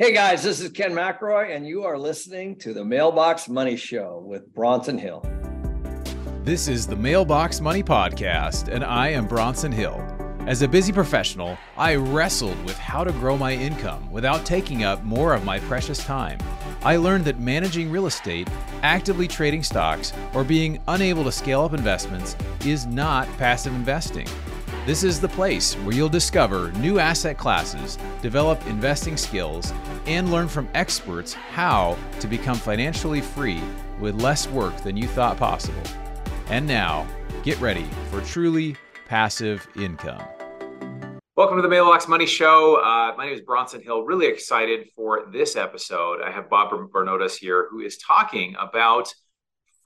Hey guys, this is Ken McElroy, and you are listening to the Mailbox Money Show with Bronson Hales. This is the Mailbox Money Podcast, and I am Bronson Hales. As a busy professional, I wrestled with how to grow my income without taking up more of my precious time. I learned that managing real estate, actively trading stocks, or being unable to scale up investments is not passive investing. This is the place where you'll discover new asset classes, develop investing skills, and learn from experts how to become financially free with less work than you thought possible. And now, get ready for truly passive income. Welcome to the Mailbox Money Show. Uh, my name is Bronson Hales. Really excited for this episode. I have Bob Bernotas here who is talking about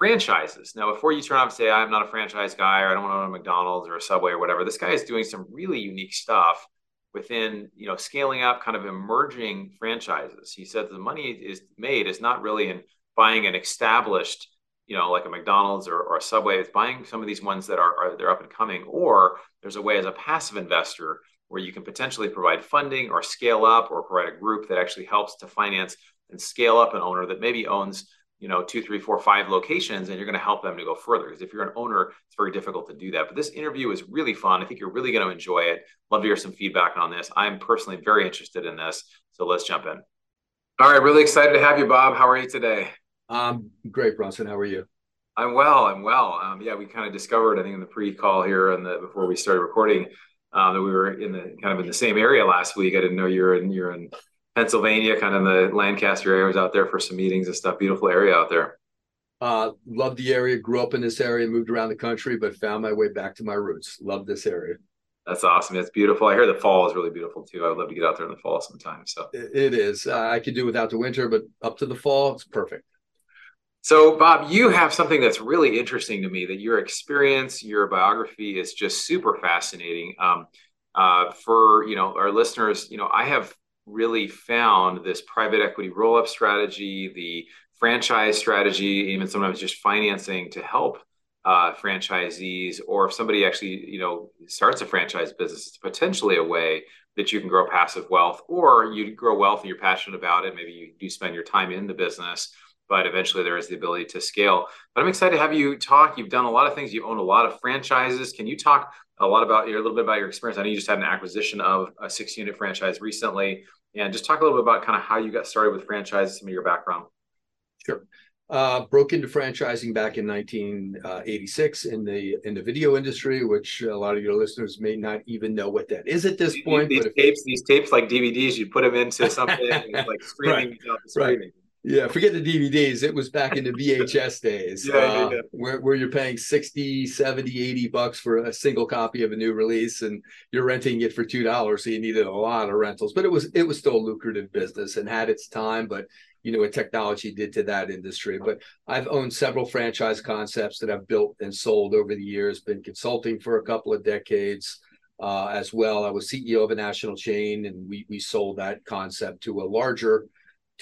franchises. Now, before you turn off and say, I'm not a franchise guy, or I don't want to own a McDonald's or a Subway or whatever, this guy is doing some really unique stuff within, you know, scaling up kind of emerging franchises. He said the money is made is not really in buying an established, you know, like a McDonald's or, or a Subway. It's buying some of these ones that are, are they're up and coming, or there's a way as a passive investor where you can potentially provide funding or scale up or provide a group that actually helps to finance and scale up an owner that maybe owns you know two three four five locations and you're going to help them to go further because if you're an owner it's very difficult to do that. But this interview is really fun. I think you're really going to enjoy it. Love to hear some feedback on this. I'm personally very interested in this so let's jump in. All right really excited to have you bob. How are you today? Um great bronson. How are you? I'm well i'm well. Um, yeah we kind of discovered i think in the pre-call here and the before we started recording um, that we were in the kind of in the same area last week. I didn't know you're in you're in Pennsylvania, kind of the Lancaster area. I was out there for some meetings and stuff. Beautiful area out there. Uh, loved the area. Grew up in this area. Moved around the country, but found my way back to my roots. Love this area. That's awesome. It's beautiful. I hear the fall is really beautiful too. I would love to get out there in the fall sometime. So it is. Uh, I could do without the winter, but up to the fall, it's perfect. So, Bob, you have something that's really interesting to me. That your experience, your biography, is just super fascinating. Um, uh, for you know our listeners, you know I have really found this private equity roll up strategy, the franchise strategy, even sometimes just financing to help uh, franchisees, or if somebody actually you know starts a franchise business, it's potentially a way that you can grow passive wealth, or you grow wealth and you're passionate about it. Maybe you do spend your time in the business, but eventually there is the ability to scale. But I'm excited to have you talk. You've done a lot of things. You own a lot of franchises. Can you talk a lot about your a little bit about your experience. I know you just had an acquisition of a six unit franchise recently, and just talk a little bit about kind of how you got started with franchises, some of your background. Sure. Uh, broke into franchising back in 1986 in the in the video industry, which a lot of your listeners may not even know what that is at this point. These, tapes, these tapes like DVDs, you put them into something like streaming, right. streaming. Right. Yeah, forget the DVDs. It was back in the VHS days yeah, uh, yeah. Where, where you're paying 60, 70, 80 bucks for a single copy of a new release and you're renting it for $2. So you needed a lot of rentals, but it was, it was still a lucrative business and had its time, but you know what technology did to that industry. But I've owned several franchise concepts that I've built and sold over the years, been consulting for a couple of decades. Uh, as well, I was CEO of a national chain, and we we sold that concept to a larger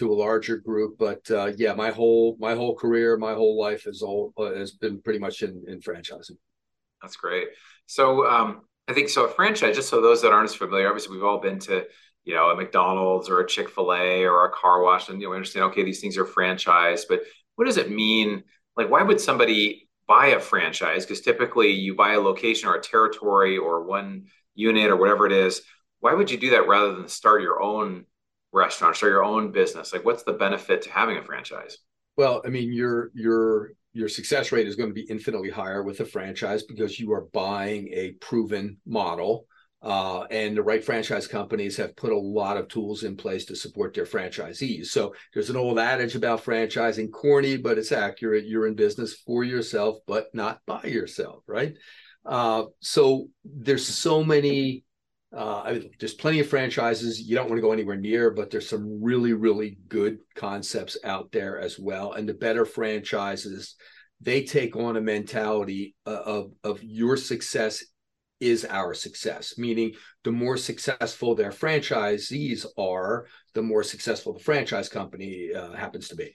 to a larger group. But uh, yeah, my whole my whole career, my whole life has all uh, has been pretty much in, in franchising. That's great. So um, I think so. A franchise, just so those that aren't as familiar, obviously we've all been to you know a McDonald's or a Chick Fil A or a car wash, and you know we understand okay these things are franchised, but what does it mean? Like, why would somebody buy a franchise? Because typically you buy a location or a territory or one unit or whatever it is. Why would you do that rather than start your own restaurant, start your own business? Like, what's the benefit to having a franchise? Well, I mean, your your your success rate is going to be infinitely higher with a franchise because you are buying a proven model. Uh, and the right franchise companies have put a lot of tools in place to support their franchisees. So there's an old adage about franchising, corny, but it's accurate. You're in business for yourself, but not by yourself, right? Uh, so there's so many uh, I mean, there's plenty of franchises you don't want to go anywhere near, but there's some really, really good concepts out there as well. And the better franchises, they take on a mentality of of your success is our success, meaning the more successful their franchisees are, the more successful the franchise company uh, happens to be.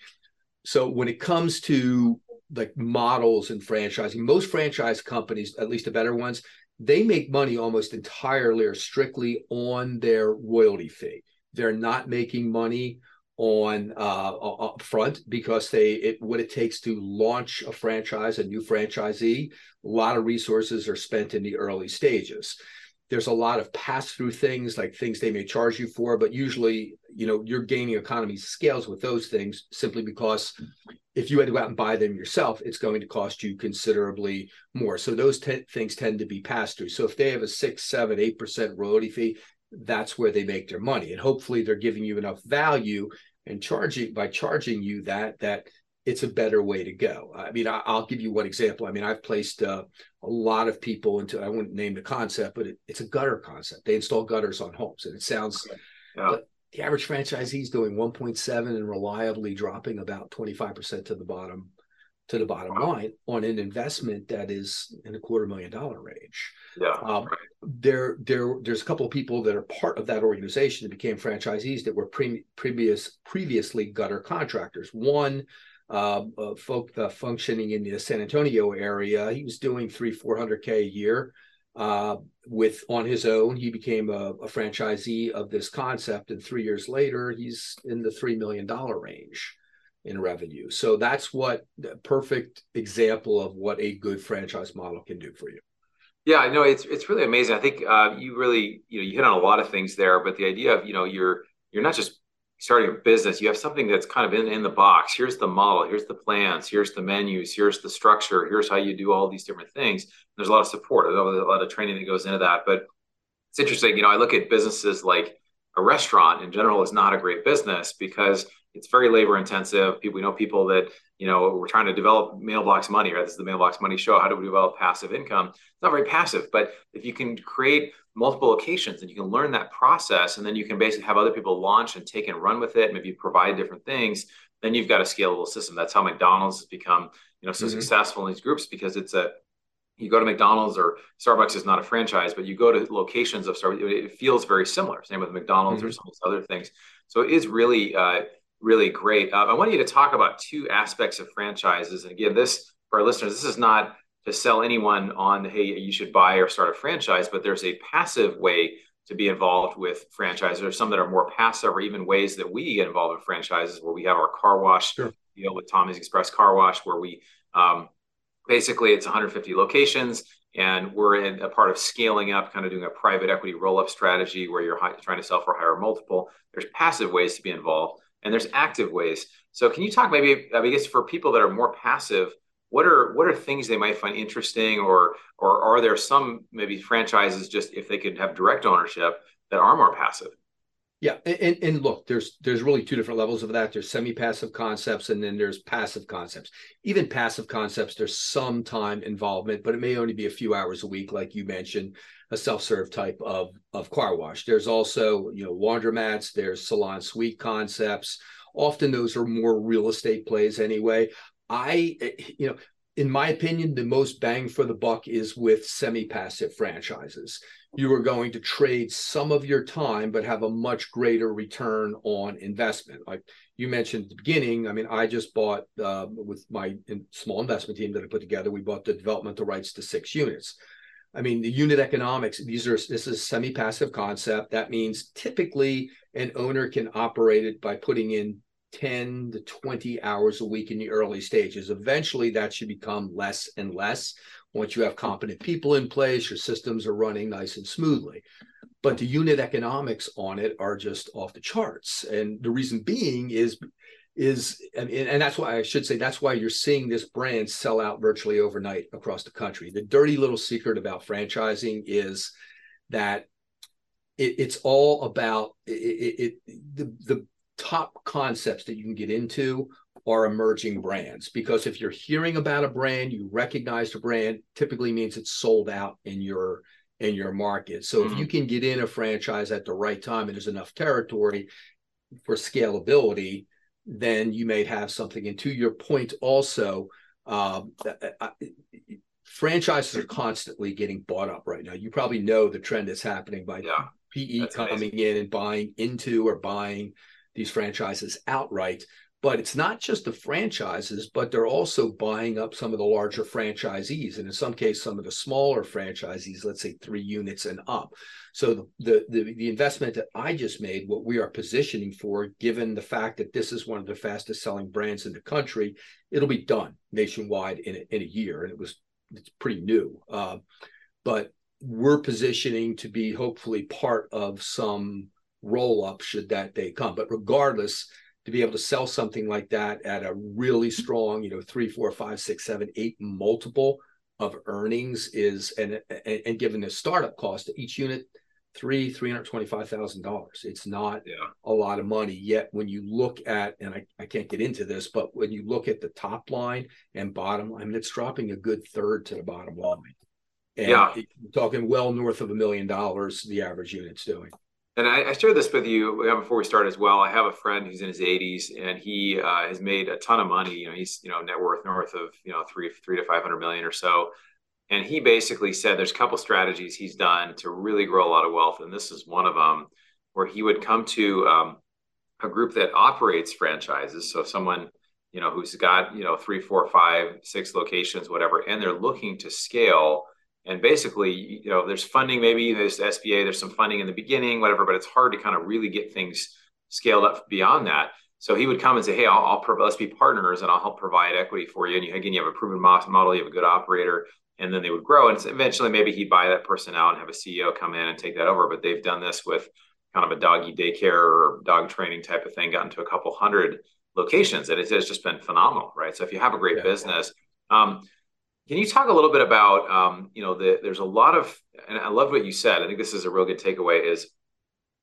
So when it comes to like models and franchising, most franchise companies, at least the better ones, they make money almost entirely or strictly on their royalty fee. they're not making money on uh, up front because they it what it takes to launch a franchise, a new franchisee. A lot of resources are spent in the early stages. There's a lot of pass through things like things they may charge you for, but usually, you know, you're gaining economies scales with those things simply because if you had to go out and buy them yourself, it's going to cost you considerably more. So those things tend to be passed through. So if they have a six, seven, eight percent royalty fee, that's where they make their money. And hopefully they're giving you enough value and charging by charging you that that it's a better way to go. I mean, I, will give you one example. I mean, I've placed uh, a lot of people into, I wouldn't name the concept, but it, it's a gutter concept. They install gutters on homes and it sounds, yeah. the average franchisee is doing 1.7 and reliably dropping about 25% to the bottom to the bottom wow. line on an investment that is in a quarter million dollar range. Yeah. Um, right. There, there, there's a couple of people that are part of that organization that became franchisees that were pre- previous, previously gutter contractors. One, uh, uh, folk uh, functioning in the San Antonio area, he was doing three, four hundred k a year. Uh, with on his own, he became a, a franchisee of this concept, and three years later, he's in the three million dollar range in revenue. So that's what the perfect example of what a good franchise model can do for you. Yeah, I know it's it's really amazing. I think uh, you really you know you hit on a lot of things there, but the idea of you know you're you're not just starting a business. You have something that's kind of in in the box. Here's the model. Here's the plans. Here's the menus. Here's the structure. Here's how you do all these different things. There's a lot of support. There's a lot of training that goes into that. But it's interesting. You know, I look at businesses like a restaurant in general is not a great business because it's very labor intensive. People, we know people that, you know, we're trying to develop mailbox money, right? This is the mailbox money show. How do we develop passive income? It's not very passive, but if you can create multiple locations and you can learn that process and then you can basically have other people launch and take and run with it, maybe provide different things, then you've got a scalable system. That's how McDonald's has become, you know, so mm-hmm. successful in these groups because it's a you go to McDonald's or Starbucks is not a franchise, but you go to locations of Starbucks, it feels very similar. Same with McDonald's mm-hmm. or some of these other things. So it is really uh, really great. Uh, I want you to talk about two aspects of franchises. And again, this for our listeners, this is not to sell anyone on, hey, you should buy or start a franchise, but there's a passive way to be involved with franchises. There's some that are more passive, or even ways that we get involved in franchises where we have our car wash sure. deal with Tommy's Express Car Wash, where we um, basically it's 150 locations and we're in a part of scaling up kind of doing a private equity roll-up strategy where you're high, trying to sell for a higher multiple there's passive ways to be involved and there's active ways. So can you talk maybe I guess for people that are more passive, what are what are things they might find interesting or or are there some maybe franchises just if they could have direct ownership that are more passive? Yeah, and, and look, there's there's really two different levels of that. There's semi-passive concepts, and then there's passive concepts. Even passive concepts, there's some time involvement, but it may only be a few hours a week, like you mentioned, a self-serve type of of car wash. There's also you know laundromats. There's salon suite concepts. Often those are more real estate plays anyway. I you know in my opinion, the most bang for the buck is with semi passive franchises. You are going to trade some of your time, but have a much greater return on investment. Like you mentioned at the beginning, I mean, I just bought uh, with my small investment team that I put together, we bought the developmental rights to six units. I mean, the unit economics, these are this is semi passive concept. That means typically an owner can operate it by putting in 10 to 20 hours a week in the early stages. Eventually, that should become less and less once you have competent people in place, your systems are running nice and smoothly. But the unit economics on it are just off the charts. And the reason being is is and, and that's why I should say that's why you're seeing this brand sell out virtually overnight across the country. The dirty little secret about franchising is that it, it's all about it, it, it the the top concepts that you can get into are emerging brands. Because if you're hearing about a brand you recognize the brand typically means it's sold out in your in your market. So mm-hmm. if you can get in a franchise at the right time and there's enough territory for scalability then you may have something. And to your point also uh, franchises are constantly getting bought up right now. You probably know the trend that's happening by yeah, pe coming amazing. in and buying into or buying these franchises outright. but it's not just the franchises, but they're also buying up some of the larger franchisees, and in some cases, some of the smaller franchisees, let's say three units and up. So the, the the investment that I just made, what we are positioning for, given the fact that this is one of the fastest selling brands in the country, it'll be done nationwide in a, in a year, and it was it's pretty new. Uh, but we're positioning to be hopefully part of some roll up should that day come. But regardless to be able to sell something like that at a really strong, you know, three, four, five, six, seven, eight multiple of earnings is and and, and given the startup cost to each unit three three hundred twenty five thousand dollars. It's not yeah. a lot of money. Yet when you look at and I, I can't get into this, but when you look at the top line and bottom line, I mean it's dropping a good third to the bottom line. And yeah, talking well north of a million dollars the average unit's doing and I, I, shared this with you before we start as well. I have a friend who's in his 80s, and he uh, has made a ton of money. You know, he's you know net worth north of you know three three to five hundred million or so. And he basically said there's a couple strategies he's done to really grow a lot of wealth, and this is one of them, where he would come to um, a group that operates franchises. So someone you know who's got you know three, four, five, six locations, whatever, and they're looking to scale and basically you know there's funding maybe there's sba there's some funding in the beginning whatever but it's hard to kind of really get things scaled up beyond that. So he would come and say hey i'll, I'll let's be partners and i'll help provide equity for you. And you, again you have a proven model you have a good operator and then they would grow. And eventually maybe he'd buy that person out and have a ceo come in and take that over. But they've done this with kind of a doggy daycare or dog training type of thing gotten to a couple hundred locations and it has just been phenomenal right? So if you have a great yeah. business um, can you talk a little bit about, um, you know, the, there's a lot of, and I love what you said. I think this is a real good takeaway. Is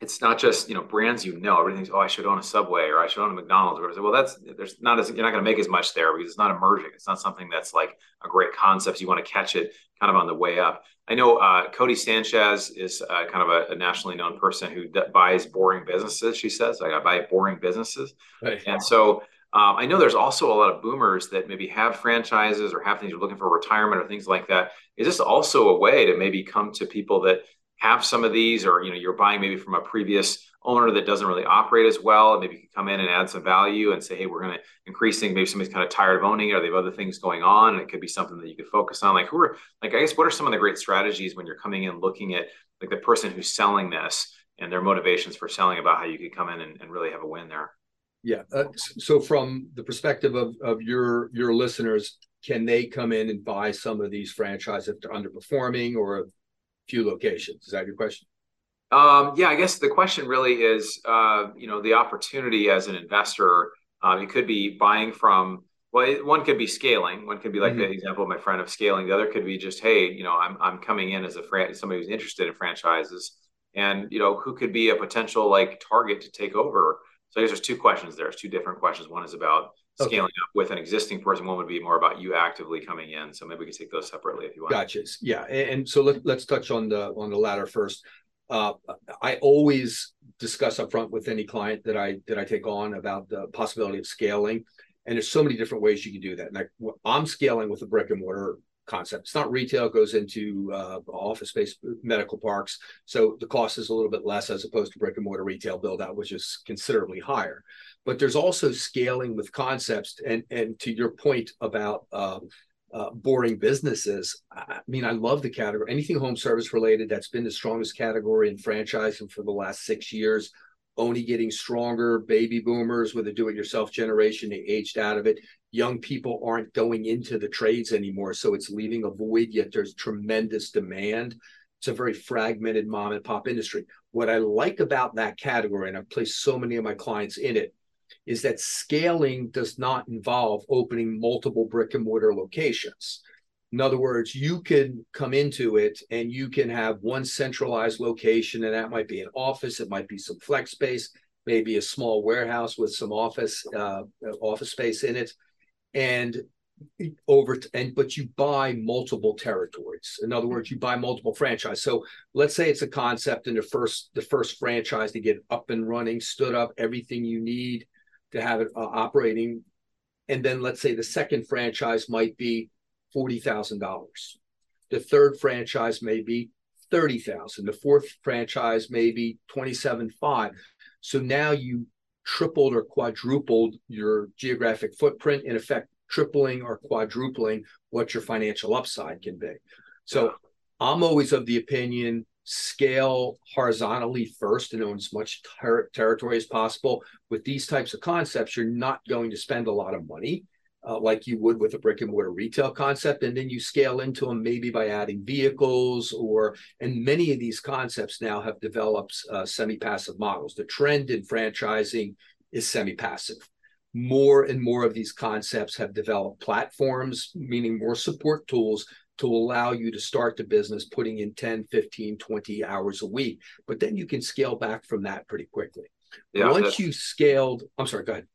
it's not just you know brands you know. Everything's oh I should own a Subway or I should own a McDonald's or whatever. Well, that's there's not as you're not going to make as much there because it's not emerging. It's not something that's like a great concept. You want to catch it kind of on the way up. I know uh, Codie Sanchez is uh, kind of a, a, nationally known person who d- buys boring businesses. She says I buy boring businesses, right. and so um, I know there's also a lot of boomers that maybe have franchises or have things you're looking for retirement or things like that. Is this also a way to maybe come to people that have some of these, or you know, you're buying maybe from a previous owner that doesn't really operate as well, and maybe you can come in and add some value and say, hey, we're going to increase things. Maybe somebody's kind of tired of owning it, or they have other things going on, and it could be something that you could focus on. Like, who are like, I guess, what are some of the great strategies when you're coming in looking at like the person who's selling this and their motivations for selling about how you could come in and, and really have a win there? Yeah. Uh, so from the perspective of, of your your listeners, can they come in and buy some of these franchises if they're underperforming or a few locations? Is that your question? Um, yeah, I guess the question really is, uh, you know, the opportunity as an investor. Uh, it could be buying from. Well, one could be scaling. One could be like mm-hmm. the example of my friend of scaling. The other could be just, hey, you know, I'm I'm coming in as a fran- somebody who's interested in franchises, and you know, who could be a potential like target to take over so I guess there's two questions there. There's two different questions. One is about scaling okay. up with an existing person. One would be more about you actively coming in. So maybe we could take those separately if you want. Gotcha. Yeah. And so let, let's touch on the on the latter first. Uh, I always discuss upfront with any client that I that I take on about the possibility of scaling. And there's so many different ways you can do that. Like I'm scaling with a brick and mortar concept. It's not retail; it goes into uh, office space, medical parks. So the cost is a little bit less as opposed to brick and mortar retail build out, which is considerably higher. But there's also scaling with concepts, and and to your point about. Uh, uh, boring businesses. I mean, I love the category. Anything home service related, that's been the strongest category in franchising for the last six years only getting stronger. Baby boomers with a do it yourself generation, they aged out of it. Young people aren't going into the trades anymore. So it's leaving a void, yet there's tremendous demand. It's a very fragmented mom and pop industry. What I like about that category, and I've placed so many of my clients in it, is that scaling does not involve opening multiple brick and mortar locations. In other words, you can come into it and you can have one centralized location, and that might be an office, it might be some flex space, maybe a small warehouse with some office uh, office space in it, and over and but you buy multiple territories. In other words, you buy multiple franchise. So let's say it's a concept in the first the first franchise to get up and running, stood up, everything you need to have it uh, operating, and then let's say the second franchise might be $40,000. The third franchise may be 30,000. The fourth franchise may be 27.5. So now you tripled or quadrupled your geographic footprint, in effect, tripling or quadrupling what your financial upside can be. So I'm always of the opinion scale horizontally first and own as much ter- territory as possible. With these types of concepts, you're not going to spend a lot of money. Uh, like you would with a brick and mortar retail concept. And then you scale into them maybe by adding vehicles or, and many of these concepts now have developed uh, semi passive models. The trend in franchising is semi passive. More and more of these concepts have developed platforms, meaning more support tools to allow you to start the business putting in 10, 15, 20 hours a week. But then you can scale back from that pretty quickly. Yeah, Once you've scaled, I'm sorry, go ahead.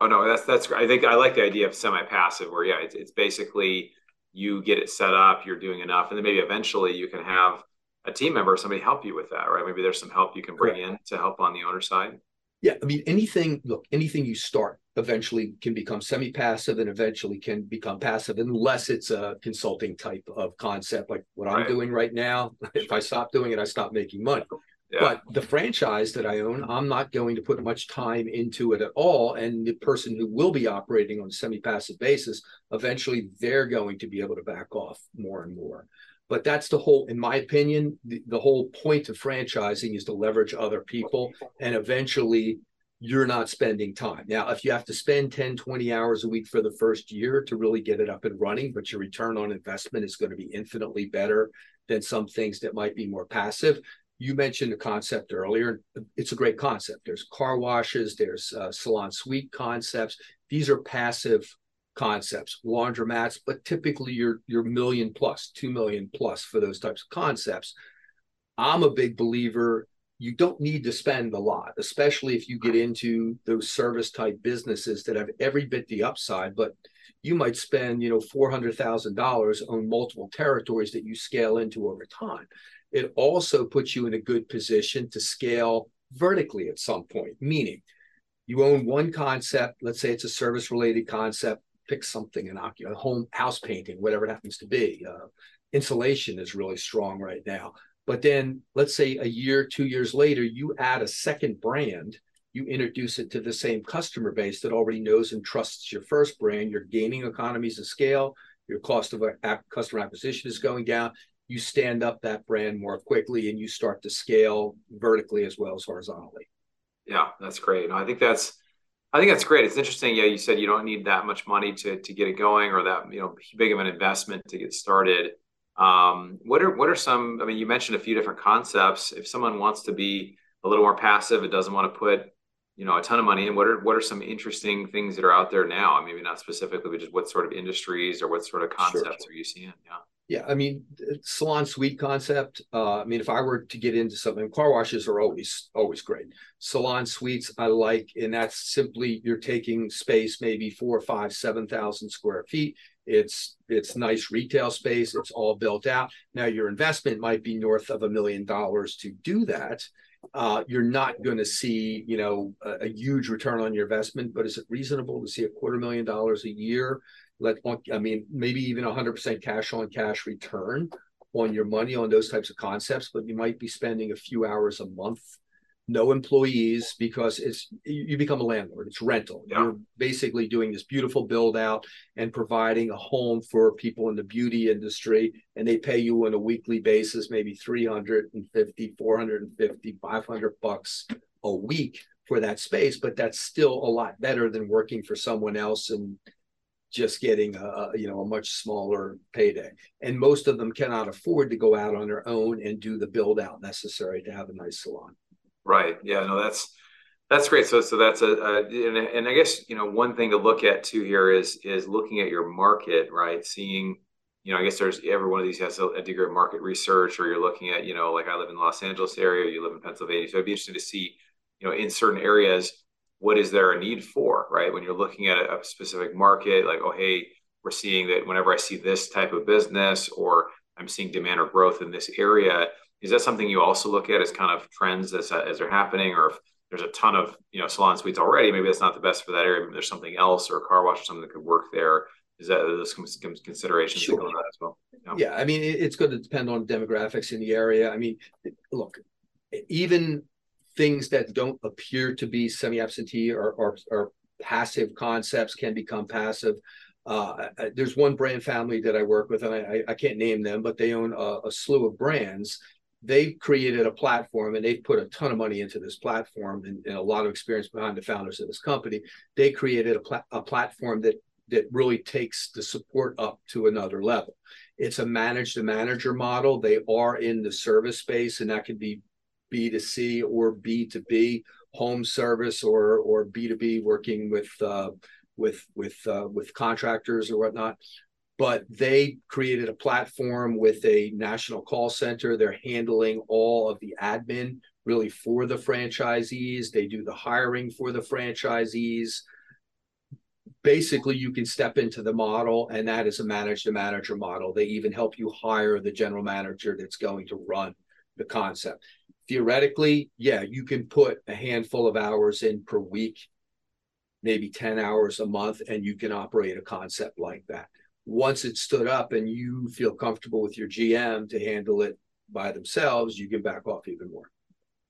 Oh no, that's that's I think I like the idea of semi-passive where yeah, it's, it's basically you get it set up, you're doing enough, and then maybe eventually you can have a team member, or somebody help you with that, right? Maybe there's some help you can bring Correct. in to help on the owner side. Yeah, I mean anything. Look, anything you start eventually can become semi-passive and eventually can become passive unless it's a consulting type of concept like what right. I'm doing right now. If I stop doing it, I stop making money. Yeah. But the franchise that I own, I'm not going to put much time into it at all. And the person who will be operating on a semi passive basis, eventually they're going to be able to back off more and more. But that's the whole, in my opinion, the, the whole point of franchising is to leverage other people and eventually you're not spending time. Now, if you have to spend 10, 20 hours a week for the first year to really get it up and running, but your return on investment is going to be infinitely better than some things that might be more passive. You mentioned the concept earlier. It's a great concept. There's car washes, there's uh, salon suite concepts. These are passive concepts, laundromats, but typically you're you're million plus, two million plus for those types of concepts. I'm a big believer you don't need to spend a lot, especially if you get into those service type businesses that have every bit the upside, but you might spend, you know, $400,000 on multiple territories that you scale into over time. It also puts you in a good position to scale vertically at some point, meaning you own one concept, let's say it's a service related concept, pick something in a home house painting, whatever it happens to be. Uh, insulation is really strong right now. But then let's say a year, two years later, you add a second brand, you introduce it to the same customer base that already knows and trusts your first brand. You're gaining economies of scale. Your cost of customer acquisition is going down. You stand up that brand more quickly and you start to scale vertically as well as horizontally. Yeah, that's great. I think that's I think that's great. It's interesting. Yeah, you said you don't need that much money to to get it going or that you know big of an investment to get started. Um, what are what are some? I mean, you mentioned a few different concepts. If someone wants to be a little more passive, it doesn't want to put you know a ton of money in. What are what are some interesting things that are out there now? Maybe not specifically, but just what sort of industries or what sort of concepts sure. are you seeing? Yeah. Yeah, I mean, salon suite concept. Uh, I mean, if I were to get into something, car washes are always always great. Salon suites, I like, and that's simply you're taking space, maybe four, five, seven thousand square feet. It's it's nice retail space. It's all built out. Now your investment might be north of a million dollars to do that. Uh, you're not going to see, you know, a, a, huge return on your investment. But is it reasonable to see a quarter million dollars a year? Let I mean, maybe even 100% cash on cash return on your money on those types of concepts. But you might be spending a few hours a month no employees because it's you become a landlord it's rental yeah. you're basically doing this beautiful build out and providing a home for people in the beauty industry and they pay you on a weekly basis maybe 350 450 500 bucks a week for that space but that's still a lot better than working for someone else and just getting a you know a much smaller payday and most of them cannot afford to go out on their own and do the build out necessary to have a nice salon Right. Yeah. No, that's that's great. So so that's a, a and, and I guess you know one thing to look at too here is is looking at your market, right? Seeing you know, I guess there's every one of these has a, a, degree of market research, or you're looking at, you know, like I live in Los Angeles area, you live in Pennsylvania. So I'd be interested to see, you know, in certain areas, what is there a need for, right? When you're looking at a, a specific market, like, oh, hey, we're seeing that whenever I see this type of business, or I'm seeing demand or growth in this area, is that something you also look at as kind of trends as, as they're happening, or if there's a ton of you know salon suites already, maybe that's not the best for that area. Maybe there's something else or a car wash or something that could work there. Is that those considerations sure. that as well? Yeah. yeah, I mean it's going to depend on demographics in the area. I mean, look, even things that don't appear to be semi-absentee or, or, or passive concepts can become passive. Uh, there's one brand family that I work with, and I, I can't name them, but they own a, a slew of brands. They've created a platform and they've put a ton of money into this platform and, and a lot of experience behind the founders of this company. They created a, pla- a platform that that really takes the support up to another level. It's a manage the manager model. They are in the service space, and that can be B2C or B2B, home service or or B2B, working with uh, with with uh, with contractors or whatnot. But they created a platform with a national call center. They're handling all of the admin really for the franchisees. They do the hiring for the franchisees basically you can step into the model and that is a manage the manager model they even help you hire the general manager that's going to run the concept theoretically yeah you can put a handful of hours in per week maybe 10 hours a month and you can operate a concept like that. Once it's stood up and you feel comfortable with your gm to handle it by themselves you can back off even more.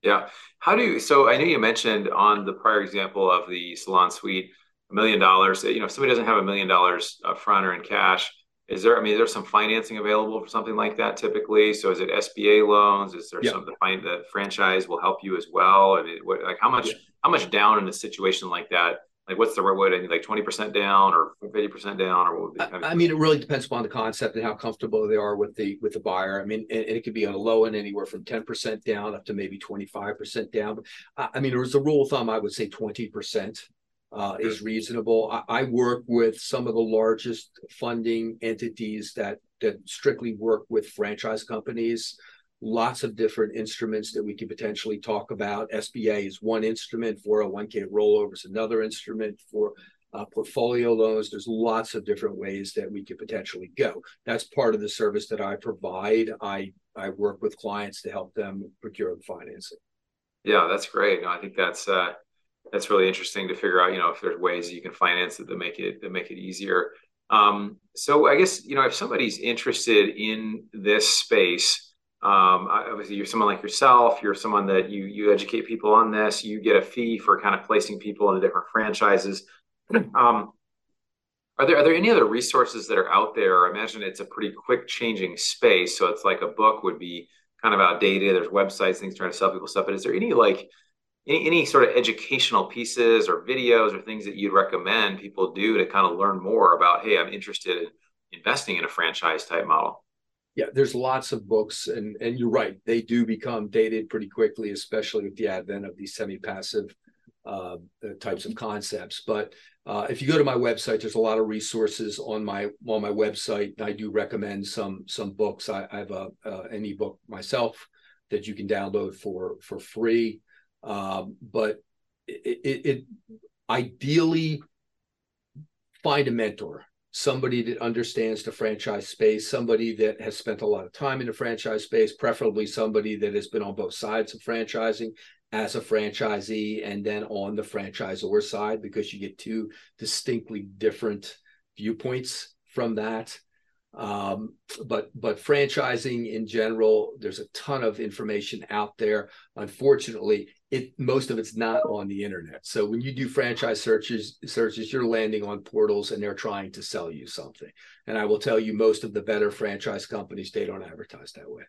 Yeah. How do you so i know you mentioned on the prior example of the salon suite a million dollars, you know, if somebody doesn't have a million dollars up front or in cash, is there, I mean, there's some financing available for something like that typically? So is it SBA loans? Is there some, the, the franchise will help you as well? I mean, what, like how much, yeah. how much down in a situation like that? Like what's the right way to like 20% down or 50% down or what would be, I mean, it really depends upon the concept and how comfortable they are with the, with the buyer. I mean, and, and it could be on a low end anywhere from 10% down up to maybe 25% down. I, I mean, there was a rule of thumb, I would say 20% uh, is reasonable. I, I, work with some of the largest funding entities that that strictly work with franchise companies. Lots of different instruments that we could potentially talk about. SBA is one instrument. 401k rollover is another instrument for uh, portfolio loans. There's lots of different ways that we could potentially go. That's part of the service that I provide. I I work with clients to help them procure the financing. Yeah, that's great. No, I think that's uh, that's really interesting to figure out, you know, if there's ways you can finance it that make it that make it easier. Um, so I guess you know if somebody's interested in this space, um, obviously you're someone like yourself, you're someone that you you educate people on this, you get a fee for kind of placing people into different franchises. Um, are there are there any other resources that are out there? I imagine it's a pretty quick changing space, so it's like a book would be kind of outdated. There's websites, things trying to sell people stuff, but is there any like any, any sort of educational pieces or videos or things that you'd recommend people do to kind of learn more about hey i'm interested in investing in a franchise type model yeah there's lots of books and and you're right they do become dated pretty quickly especially with the advent of these semi-passive uh, types of concepts. But uh, if you go to my website there's a lot of resources on my on my website i do recommend some some books. I, I have a uh, an ebook myself that you can download for for free um, but it, it, it ideally find a mentor somebody that understands the franchise space, somebody that has spent a lot of time in the franchise space, preferably somebody that has been on both sides of franchising as a franchisee and then on the franchisor side, because you get two distinctly different viewpoints from that. Um, but but franchising in general, there's a ton of information out there. Unfortunately, it most of it's not on the internet. So when you do franchise searches, searches, you're landing on portals and they're trying to sell you something. And I will tell you, most of the better franchise companies they don't advertise that way.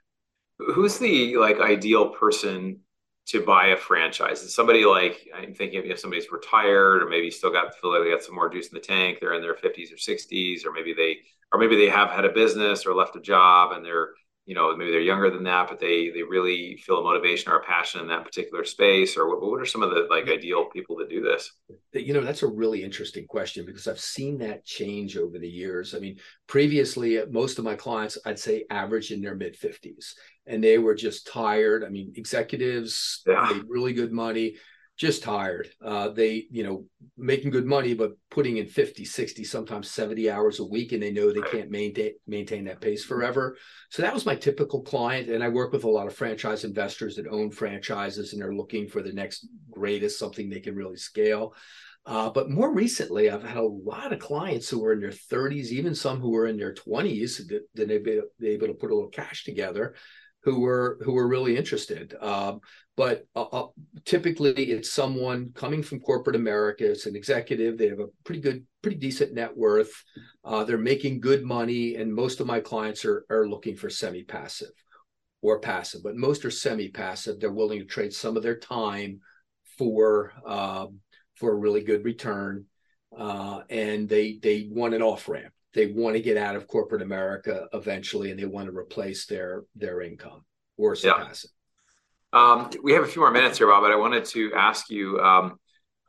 Who's the like ideal person to buy a franchise? Is somebody like I'm thinking if somebody's retired or maybe still got feel like they got some more juice in the tank, they're in their 50s or 60s, or maybe they or maybe they have had a business or left a job and they're you know maybe they're younger than that but they they really feel a motivation or a passion in that particular space or what, what are some of the like ideal people that do this? You know that's a really interesting question because i've seen that change over the years. I mean previously uh, most of my clients i'd say average in their mid 50s and they were just tired. I mean executives yeah. made really good money just tired. Uh, they, you know, making good money, but putting in 50, 60, sometimes 70 hours a week, and they know they can't maintain maintain that pace forever. So that was my typical client. And I work with a lot of franchise investors that own franchises and they're looking for the next greatest, something they can really scale. Uh, but more recently, I've had a lot of clients who were in their 30s, even some who were in their 20s, that, that they've been able to put a little cash together who were who were really interested. Um, but uh, uh, typically it's someone coming from corporate America. It's an executive. They have a pretty good, pretty decent net worth. Uh, they're making good money, and most of my clients are are looking for semi-passive or passive, but most are semi-passive. They're willing to trade some of their time for um, for a really good return, uh, and they they want an off ramp. They want to get out of corporate America eventually, and they want to replace their their income or some yeah. passive. Um, we have a few more minutes here, Bob, but I wanted to ask you. Um,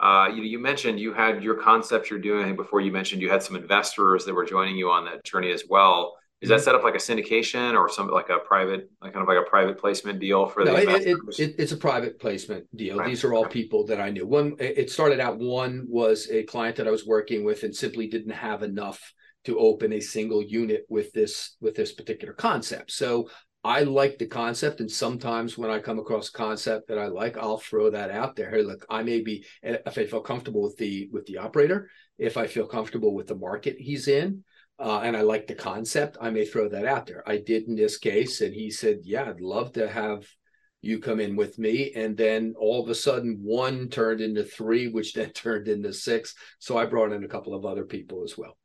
uh, you, you, mentioned you had your concept you're doing. before you mentioned you had some investors that were joining you on that journey as well. Is that mm-hmm. set up like a syndication or something like a private, like kind of like a private placement deal for no, the it, it, it, it's a private placement deal. Right. These are all people that I knew. One, it started out. One was a client that I was working with and simply didn't have enough to open a single unit with this with this particular concept. So I like the concept, and sometimes when I come across a concept that I like, I'll throw that out there. Hey, look, I may be if I feel comfortable with the with the operator, if I feel comfortable with the market he's in, uh, and I like the concept, I may throw that out there. I did in this case, and he said, "Yeah, I'd love to have you come in with me." And then all of a sudden, one turned into three, which then turned into six. So I brought in a couple of other people as well.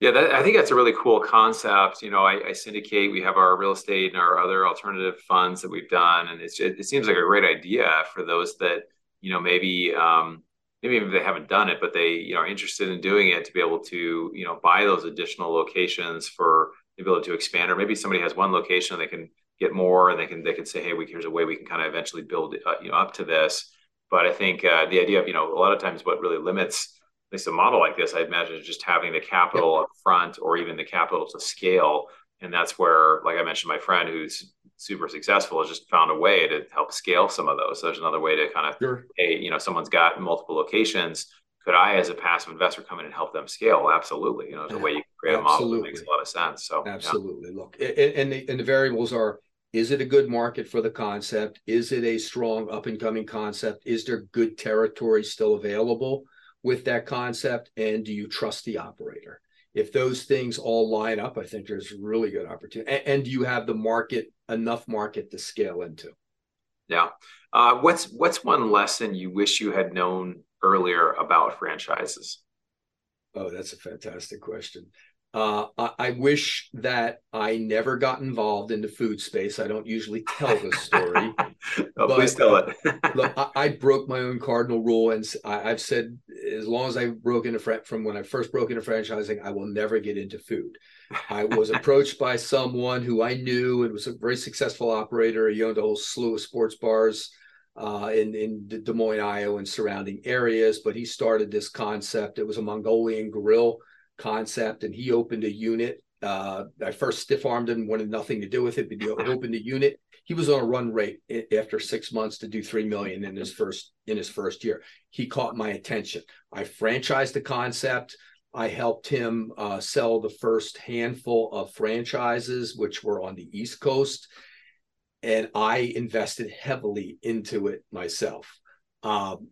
Yeah, that, I think that's a really cool concept. You know, I, I, syndicate. We have our real estate and our other alternative funds that we've done, and it, it seems like a great idea for those that you know maybe um, maybe if they haven't done it, but they you know are interested in doing it to be able to you know buy those additional locations for the ability to expand, or maybe somebody has one location and they can get more, and they can they can say, hey, we, here's a way we can kind of eventually build uh, you know up to this. But I think uh, the idea of you know a lot of times what really limits at least a model like this, I imagine is just having the capital yep. up front or even the capital to scale. And that's where, like I mentioned, my friend who's super successful has just found a way to help scale some of those. So there's another way to kind of, sure. hey, you know, someone's got multiple locations. Could I, as a passive investor, come in and help them scale? Absolutely. You know, there's a way you can create Absolutely. a model that makes a lot of sense. So absolutely. Yeah. Look, and the, and the variables are: is it a good market for the concept? Is it a strong up and coming concept? Is there good territory still available? With that concept and do you trust the operator? If those things all line up i think there's really good opportunity. And, and do you have the market enough market to scale into? Yeah. Uh, what's what's one lesson you wish you had known earlier about franchises? Oh that's a fantastic question uh, I, I, wish that I never got involved in the food space. I don't usually tell this story. oh, but, please tell it. look, I, I, broke my own cardinal rule, and I, have said as long as I broke into from when I first broke into franchising, I will never get into food. I was approached by someone who I knew and was a very successful operator. He owned a whole slew of sports bars uh, in in Des Moines, Iowa, and surrounding areas. But he started this concept. It was a Mongolian grill concept, and he opened a unit. Uh, I first stiff armed him, wanted nothing to do with it, but he opened a unit. He was on a run rate after six months to do three million in his first in his first year. He caught my attention. I franchised the concept. I helped him uh, sell the first handful of franchises, which were on the East Coast, and I invested heavily into it myself. Um,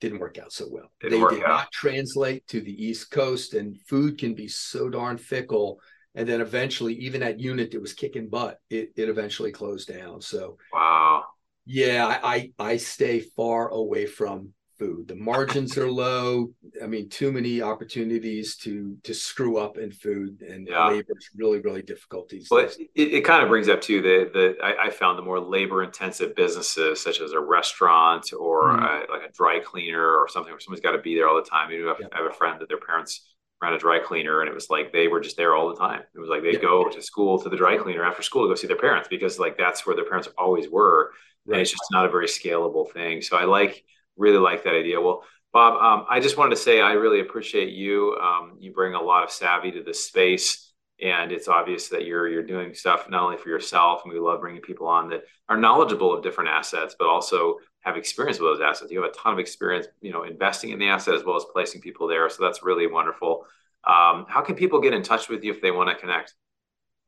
didn't work out so well. Didn't they did out. not translate to the East Coast, and food can be so darn fickle. And then eventually, even that unit that was kicking butt, it, it eventually closed down. So, wow. Yeah, I, I, I stay far away from food. The margins are low. I mean, too many opportunities to to screw up in food, and yeah. labor is really really difficult these well, days. It, it kind of brings up too the the I, I, found the more labor intensive businesses such as a restaurant or mm-hmm. a, like a dry cleaner or something where someone's got to be there all the time. You know, yeah. I have a friend that their parents ran a dry cleaner and it was like they were just there all the time. It was like they'd yeah. go to school to the dry cleaner after school to go see their parents because like that's where their parents always were. Right. And it's just not a very scalable thing. So I like really like that idea. Well, Bob, um, I just wanted to say I really appreciate you. Um, you bring a lot of savvy to this space, and it's obvious that you're you're doing stuff not only for yourself, and we love bringing people on that are knowledgeable of different assets, but also have experience with those assets. You have a ton of experience, you know, investing in the asset as well as placing people there. So that's really wonderful. Um, how can people get in touch with you if they want to connect?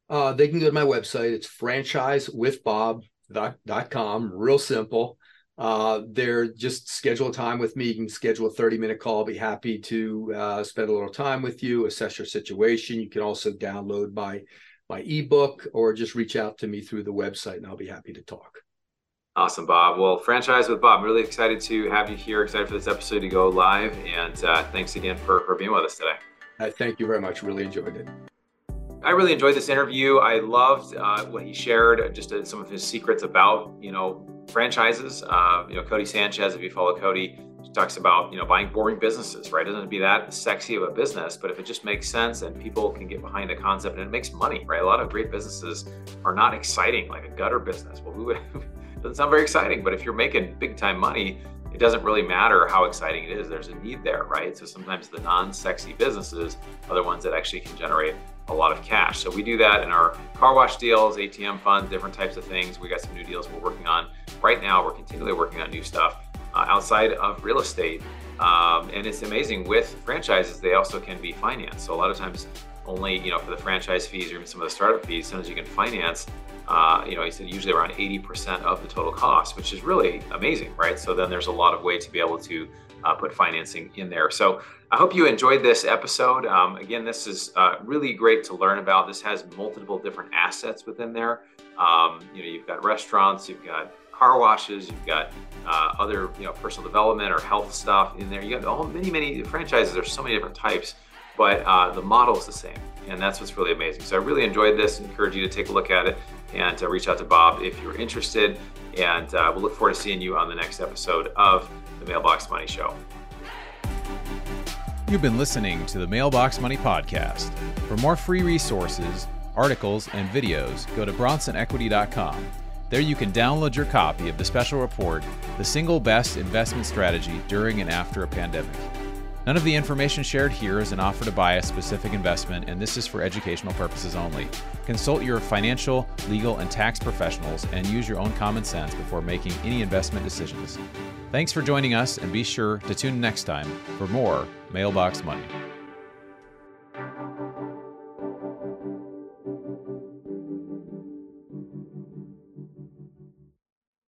Uh, they can go to my website. It's franchisewithbob.com. Real simple uh, they're just schedule a time with me. You can schedule a 30 minute call. I'll be happy to uh, spend a little time with you, assess your situation. You can also download my my ebook or just reach out to me through the website and I'll be happy to talk. Awesome, Bob. Well, franchise with Bob. I'm really excited to have you here. Excited for this episode to go live. And uh, thanks again for, for being with us today. Uh, thank you very much. Really enjoyed it. I really enjoyed this interview. I loved uh, what he shared, just uh, some of his secrets about, you know, franchises. Uh, you know, Codie Sanchez, if you follow Codie, talks about, you know, buying boring businesses, right? It doesn't be that sexy of a business, but if it just makes sense and people can get behind the concept and it makes money, right? A lot of great businesses are not exciting, like a gutter business. Well, who would, doesn't sound very exciting, but if you're making big time money, it doesn't really matter how exciting it is. There's a need there, right? So sometimes the non sexy businesses are the ones that actually can generate a lot of cash. So we do that in our car wash deals, ATM funds, different types of things. We got some new deals we're working on right now. We're continually working on new stuff uh, outside of real estate. Um, and it's amazing with franchises, they also can be financed. So a lot of times only, you know, for the franchise fees or even some of the startup fees, sometimes you can finance, uh, you know, he said usually around 80% of the total cost, which is really amazing, right? So then there's a lot of way to be able to uh, put financing in there. So I hope you enjoyed this episode. Um, again, this is uh, really great to learn about. This has multiple different assets within there. Um, you know, you've got restaurants, you've got car washes, you've got uh, other, you know, personal development or health stuff in there. You got all many, many franchises. There's so many different types, but uh, the model is the same, and that's what's really amazing. So I really enjoyed this. Encourage you to take a look at it and uh, reach out to Bob if you're interested. And uh, we'll look forward to seeing you on the next episode of the Mailbox Money Show. You've been listening to the Mailbox Money Podcast. For more free resources, articles, and videos, go to bronsonequity.com. There you can download your copy of the special report, The Single Best Investment Strategy During and After a Pandemic. None of the information shared here is an offer to buy a specific investment, and this is for educational purposes only. Consult your financial, legal, and tax professionals and use your own common sense before making any investment decisions. Thanks for joining us, and be sure to tune next time for more Mailbox Money.